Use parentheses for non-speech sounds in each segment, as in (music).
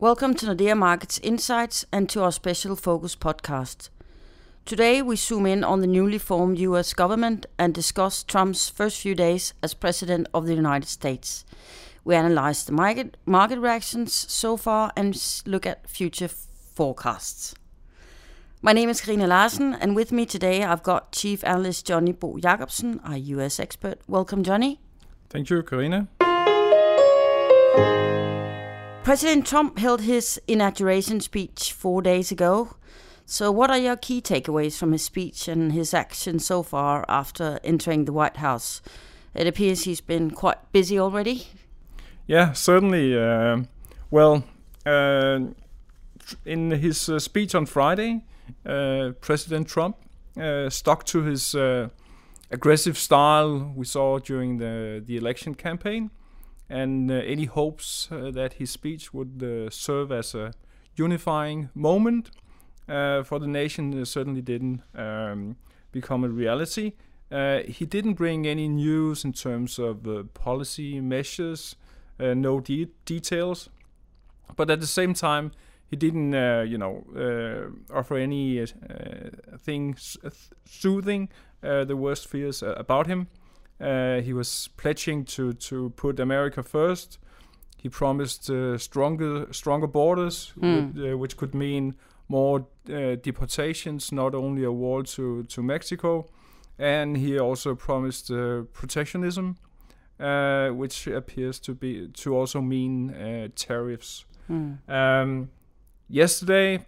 Welcome to Nordea Markets Insights and to our special focus podcast. Today we zoom in on the newly formed US government and discuss Trump's first few days as President of the United States. We analyze the market, market reactions so far and look at future forecasts. My name is Karina Larsen, and with me today I've got Chief Analyst Johnny Bo Jakobsen, our US expert. Welcome, Johnny. Thank you, Karina. President Trump held his inauguration speech four days ago. So, what are your key takeaways from his speech and his actions so far after entering the White House? It appears he's been quite busy already. Yeah, certainly. Uh, well, uh, in his uh, speech on Friday, uh, President Trump uh, stuck to his uh, aggressive style we saw during the, the election campaign and uh, any hopes uh, that his speech would uh, serve as a unifying moment for the nation certainly didn't um, become a reality. he didn't bring any news in terms of policy measures, no de- details, but at the same time, he didn't, uh, you know, uh, offer any uh, things soothing the worst fears about him. Uh, he was pledging to to put America first. He promised uh, stronger stronger borders, mm. with, uh, which could mean more uh, deportations, not only a wall to to Mexico, and he also promised uh, protectionism, which appears to be to also mean tariffs. Mm. Um, yesterday,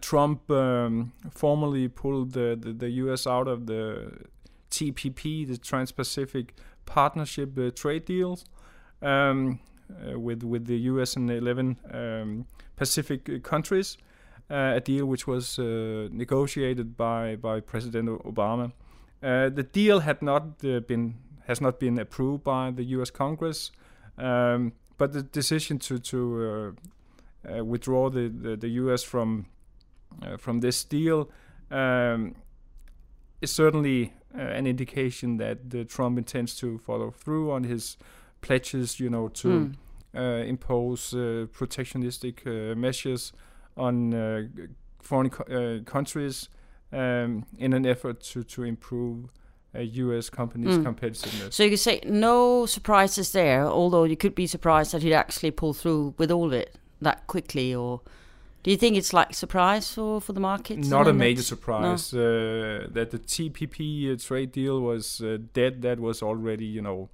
Trump um, formally pulled the, the, the, U.S. out of the TPP, the Trans-Pacific Partnership uh, trade deals, um, uh, with with the U.S. and 11 um, Pacific uh, countries, a deal which was negotiated by by President Obama. the deal had not been has not been approved by the U.S. Congress, um, but the decision to to uh, withdraw the, the, the, U.S. from uh, from this deal um, is certainly uh, an indication that the Trump intends to follow through on his pledges, you know, to mm. uh, impose uh, protectionistic uh, measures on uh, foreign co uh, countries um, in an effort to to improve. U.S. companies' mm. competitiveness. So you could say no surprises there, although you could be surprised that he'd actually pull through with all of it that quickly, or do you think it's like surprise for, for the market? Not a major surprise. No. Uh, that the TPP uh, trade deal was uh, dead. That was already, you know,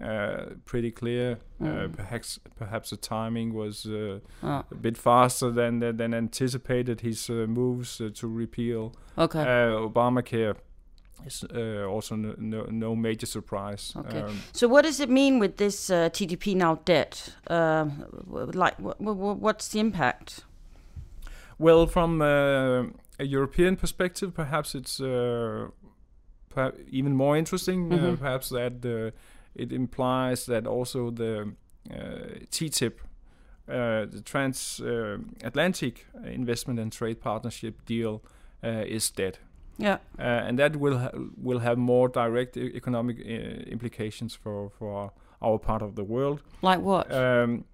uh, pretty clear. Uh, mm. perhaps perhaps the timing was uh, ah. a bit faster than than anticipated. His moves to repeal okay. Obamacare is also no, no, no, major surprise. Okay. Um, so what does it mean with this TPP now dead? like, what's the impact? Well, from uh, a European perspective, perhaps it's uh, perhaps even more interesting. Uh, mm-hmm. perhaps that it implies that also the TTIP, the transatlantic investment and trade partnership deal, is dead. Yeah, uh, and that will ha- will have more direct e- economic uh, implications for for our part of the world. Like what? Um,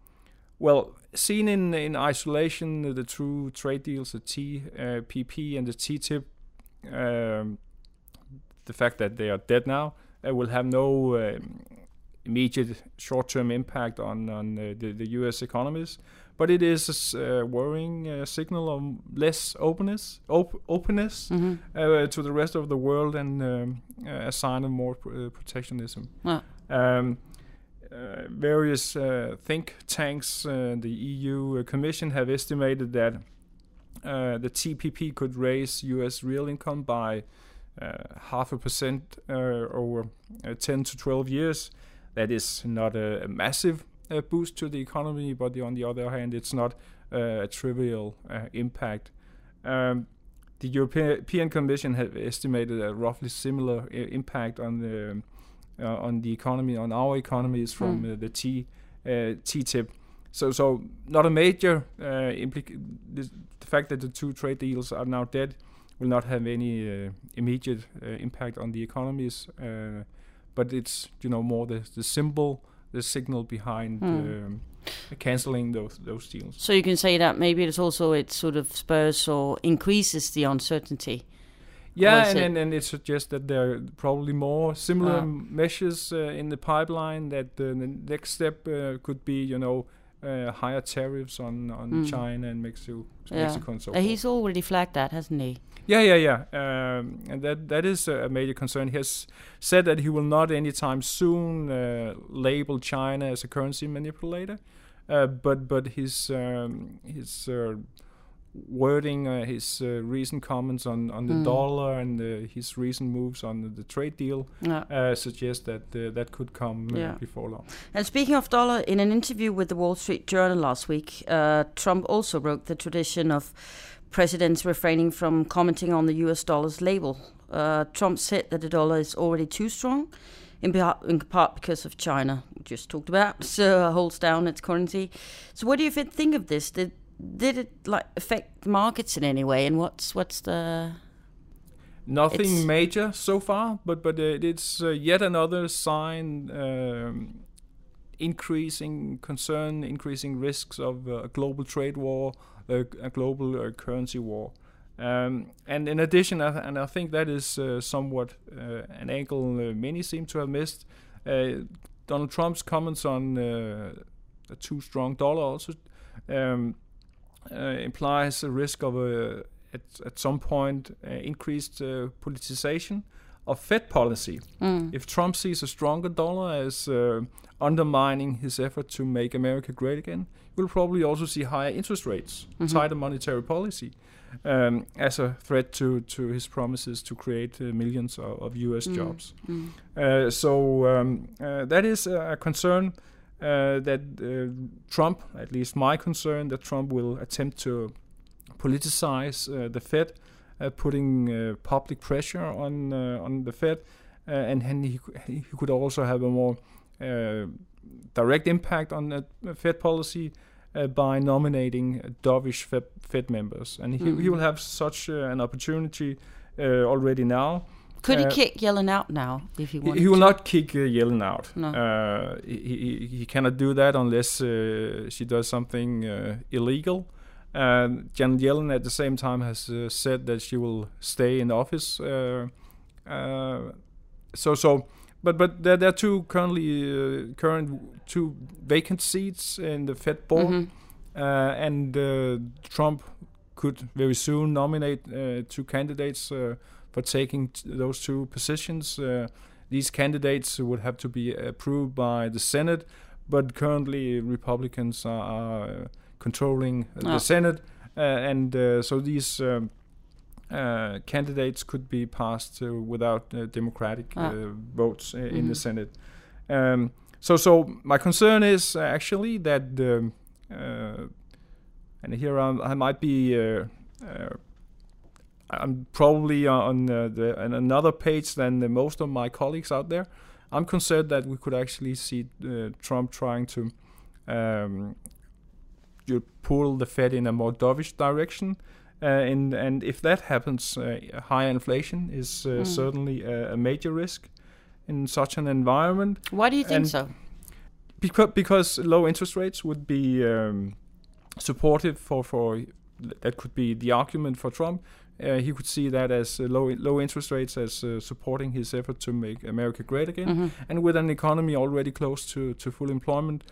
well, seen in in isolation, the two trade deals, the TPP uh, and the TTIP, um, the fact that they are dead now uh, will have no um, immediate short-term impact on on uh, the, the U.S. economies. But it is a worrying uh, signal of less openness, op- openness mm-hmm. Uh, to the rest of the world, and um, a sign of more pr- protectionism. Um, uh, Uh, various uh, think tanks, uh, the EU uh, Commission have estimated that uh, the TPP could raise U.S. real income by half a percent over 10 to 12 years. That is not a, a massive boost to the economy, but on the other hand, it's not a trivial impact. Um, the European Commission have estimated a roughly similar impact on the uh, on the economy, on our economies from mm. the T uh, TTIP. So, so not a major uh, implic- the, the fact that the two trade deals are now dead will not have any immediate impact on the economies, but it's you know more the the symbol, the signal behind. Mm. canceling those those deals. So you can say that maybe it's also it sort of spurs or increases the uncertainty. Yeah, and, and, and it suggests that there are probably more similar uh. measures uh, in the pipeline. That the next step uh, could be, you know, uh, higher tariffs on on mm. China and Mexico, yeah. Mexico and so uh, He's already flagged that, hasn't he? Yeah, yeah, yeah. Um, and that that is a major concern. He has said that he will not anytime soon uh, label China as a currency manipulator. Uh, but but his um, his uh, wording, uh, his uh, recent comments on, on the mm. dollar and uh, his recent moves on the, the trade deal yeah. uh, suggest that uh, that could come uh, yeah. before long. And speaking of dollar, in an interview with the Wall Street Journal last week, Trump also broke the tradition of presidents refraining from commenting on the U.S. dollar's label. Trump said that the dollar is already too strong. In part, in part because of China, we just talked about, (laughs) so holds down its currency. So, what do you think of this? Did did it like affect markets in any way? And what's what's the nothing major so far, but but it's uh, yet another sign. Um, increasing concern, increasing risks of uh, a global trade war, a global uh, currency war. Um, and in addition, I th- and I think that is uh, somewhat uh, an angle uh, many seem to have missed. Donald Trump's comments on a too strong dollar also um, uh, implies a risk of a at, at some point uh, increased uh, politicization of Fed policy. Mm. If Trump sees a stronger dollar as uh, undermining his effort to make America great again, we'll probably also see higher interest rates, mm-hmm. tighter monetary policy, um, as a threat to, to his promises to create uh, millions of, of U.S. Mm. jobs. Mm. Uh, so um, that is a concern uh, that uh, Trump, at least my concern, that Trump will attempt to politicize uh, the Fed, putting public pressure on on the Fed, and he, he could also have a more direct impact on the Fed policy uh, by nominating dovish Fed, Fed members, and he, mm-hmm. he will have such uh, an opportunity uh, already now. Could he uh, kick Yellen out now if he wanted? He will to? not kick uh, Yellen out. No. Uh, he, he, he cannot do that unless uh, she does something uh, illegal. And Janet Yellen at the same time has uh, said that she will stay in office. so so, but but there, there are two currently current two vacant seats in the Fed board, mm-hmm. and Trump could very soon nominate two candidates for taking those two positions. Uh, these candidates would have to be approved by the Senate, but currently Republicans are, are controlling oh. the Senate, uh, and uh, so these. Um, uh, candidates could be passed uh, without uh, democratic oh. votes mm-hmm. in the mm-hmm. Senate. Um, so, so my concern is actually that, um, and here I'm, i might be I'm probably on uh, the, on another page than the, most of my colleagues out there. I'm concerned that we could actually see uh, Trump trying to um, pull the Fed in a more dovish direction. Uh, and, and if that happens, uh, higher inflation is mm. certainly a, a, major risk in such an environment. Why do you think and so? Because, because low interest rates would be um, supportive for, for that could be the argument for Trump uh, he could see that as uh, low low interest rates as uh, supporting his effort to make America great again, mm-hmm. and with an economy already close to, to full employment,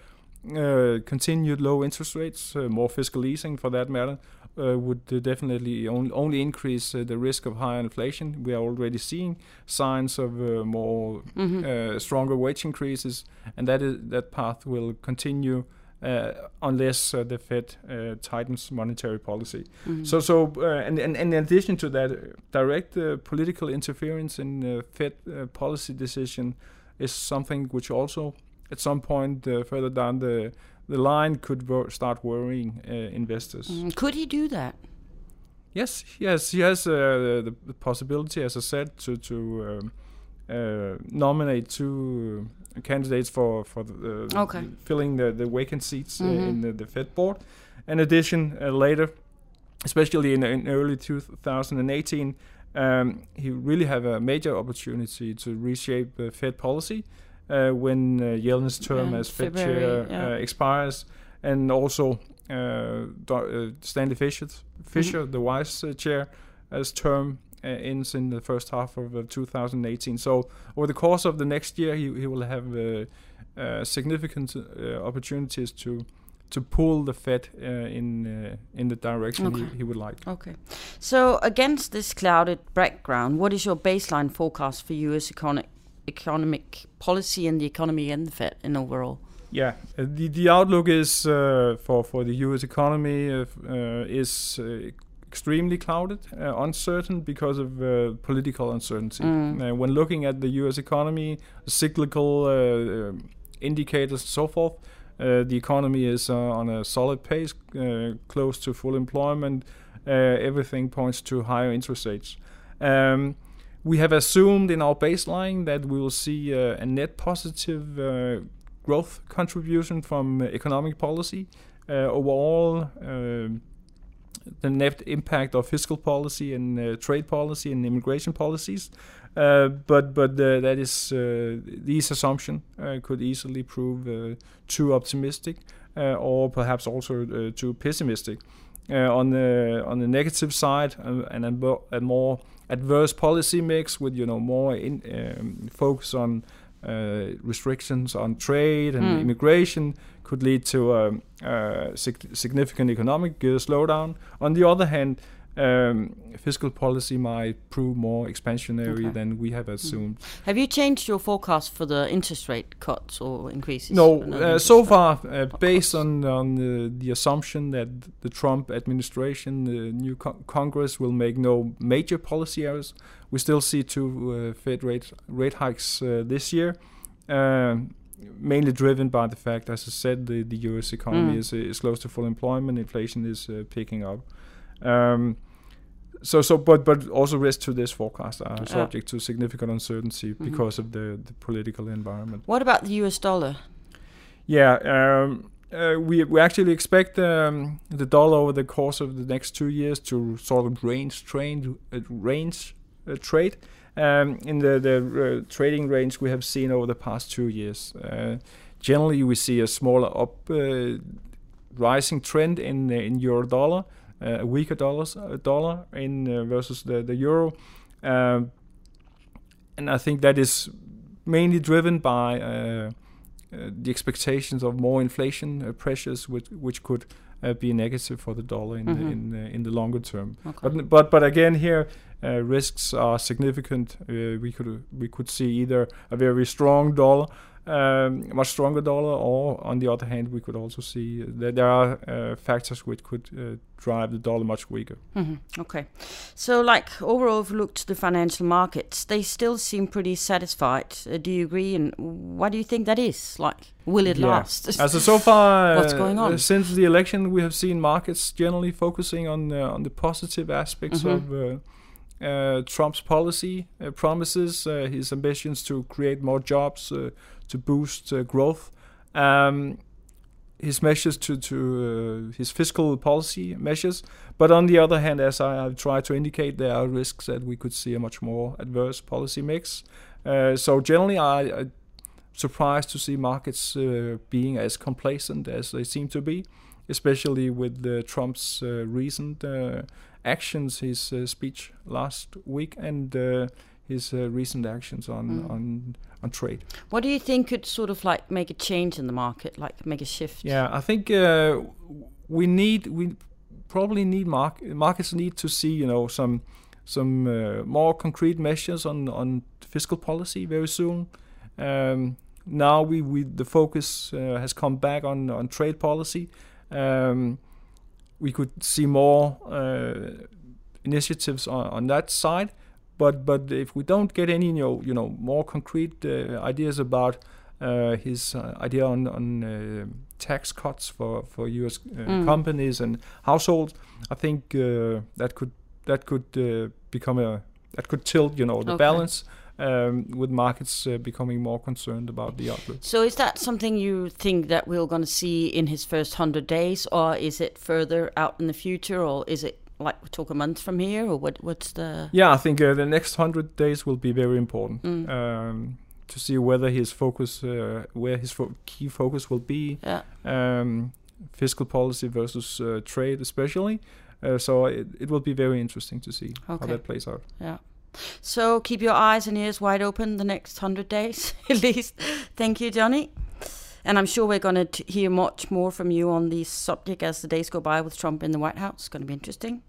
uh, continued low interest rates, uh, more fiscal easing for that matter, uh, would definitely only, only increase the risk of higher inflation. We are already seeing signs of more mm-hmm. stronger wage increases, and that is that path will continue uh, unless uh, the Fed uh, tightens monetary policy. Mm-hmm. So, so and, and, and, in addition to that, direct political interference in Fed policy decision is something which also, at some point further down the the line, could wor- start worrying investors. Mm. Could he do that? Yes, yes, he has uh, the, the, possibility, as I said, to to um, uh, nominate two candidates for for the, uh, okay. filling the the vacant seats uh, mm-hmm. in the, the, Fed board. In addition, uh, later, especially in, in early 2018, um, he really have a major opportunity to reshape Fed policy when Yellen's term as Fed February, chair yeah. expires. and also uh, uh, Stanley Fisher, Fischer mm-hmm. the vice chair, as term uh, ends in the first half of uh, 2018. So over the course of the next year, he, he will have uh, significant opportunities to to pull the Fed uh, in uh, in the direction okay. he, he, would like. Okay. So against this clouded background, what is your baseline forecast for U.S. economic economic policy and the economy and the Fed in overall? Yeah, uh, the the outlook is for for the U.S. economy is extremely clouded, uh, uncertain because of uh, political uncertainty. Mm. Uh, when looking at the U.S. economy, cyclical uh, indicators, and so forth, uh, the economy is uh, on a solid pace, close to full employment. everything points to higher interest rates. Um, we have assumed in our baseline that we will see a net positive growth contribution from economic policy. overall, the net impact of fiscal policy and uh, trade policy and immigration policies. Uh, but but uh, that is uh, these assumption uh, could easily prove too optimistic or perhaps also too pessimistic. on the on the negative side, and a, a, more adverse policy mix with you know more in, um, focus on restrictions on trade and mm. immigration could lead to a, a sig- significant economic uh, slowdown. On the other hand, um, fiscal policy might prove more expansionary okay. than we have assumed. Mm. Have you changed your forecast for the interest rate cuts or increases? No, uh, so far, uh, based on on the, the, assumption that the Trump administration, the new co- Congress, will make no major policy errors, we still see two uh, Fed rate rate hikes uh, this year. Um, mainly driven by the fact, as I said, the, the U.S. economy mm. is, is close to full employment, inflation is uh, picking up. Um, so, so, but but also risks to this forecast are yeah. subject to significant uncertainty mm-hmm. because of the, the political environment. What about the U.S. dollar? Yeah, um, uh, we we actually expect um, the dollar over the course of the next two years to sort of range trade, uh, range uh, trade um, in the, the uh, trading range we have seen over the past two years. Uh, generally, we see a smaller up uh, rising trend in in euro dollar, a weaker dollars dollar in versus the the euro, um, and I think that is mainly driven by uh, the expectations of more inflation uh, pressures, which which could uh, be negative for the dollar in mm-hmm. the, in the, in the longer term. Okay. But but but again here uh, risks are significant. Uh, we could we could see either a very strong dollar, um, much stronger dollar, or on the other hand, we could also see that there are uh, factors which could uh, drive the dollar much weaker. Mm-hmm. Okay, so like overall, if you look to the financial markets, they still seem pretty satisfied. Uh, do you agree? And why do you think that is? Like, will it yeah. last? As so far, (laughs) what's going on since the election? We have seen markets generally focusing on on the positive aspects mm-hmm. of uh, Trump's policy uh, promises, uh, his ambitions to create more jobs, to boost growth, um, his measures to, to his fiscal policy measures. But on the other hand, as I have tried to indicate, there are risks that we could see a much more adverse policy mix. so generally, I, I surprised to see markets uh, being as complacent as they seem to be, especially with uh, Trump's uh, recent actions, his uh, speech last week, and uh, his uh, recent actions on, mm. on on trade. What do you think could sort of like make a change in the market, like make a shift? Yeah, I think uh, we need we probably need market markets need to see you know some some uh, more concrete measures on on fiscal policy very soon. Um, now we, we the focus uh, has come back on on trade policy. Um, we could see more uh, initiatives on, on that side. But but if we don't get any you know you know more concrete uh, ideas about uh, his uh, idea on on uh, tax cuts for for U.S. Uh, mm. companies and households, I think that could that could become a that could tilt you know the okay. balance um, with markets uh, becoming more concerned about the outlook. So, is that something you think that we're going to see in his first hundred days, or is it further out in the future, or is it like we talk a month from here, or what? What's the? Yeah, I think uh, the next hundred days will be very important. Mm. Um, to see whether his focus, uh, where his fo- key focus will be. Yeah. Um, fiscal policy versus uh, trade, especially. Uh, so it, it will be very interesting to see how that plays out. Yeah. So keep your eyes and ears wide open the next hundred days (laughs) at least. Thank you, Johnny. And I'm sure we're going to hear much more from you on this subject as the days go by with Trump in the White House. It's going to be interesting.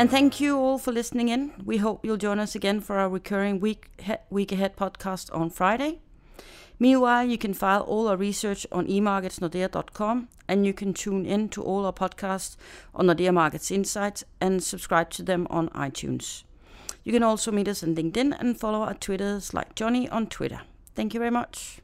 And thank you all for listening in. We hope you'll join us again for our recurring week week ahead podcast on Friday. Meanwhile, you can file all our research on emarketsnordea.com and you can tune in to all our podcasts on Nordea Markets Insights and subscribe to them on iTunes. You can also meet us on LinkedIn and follow our Twitters like Johnny on Twitter. Thank you very much.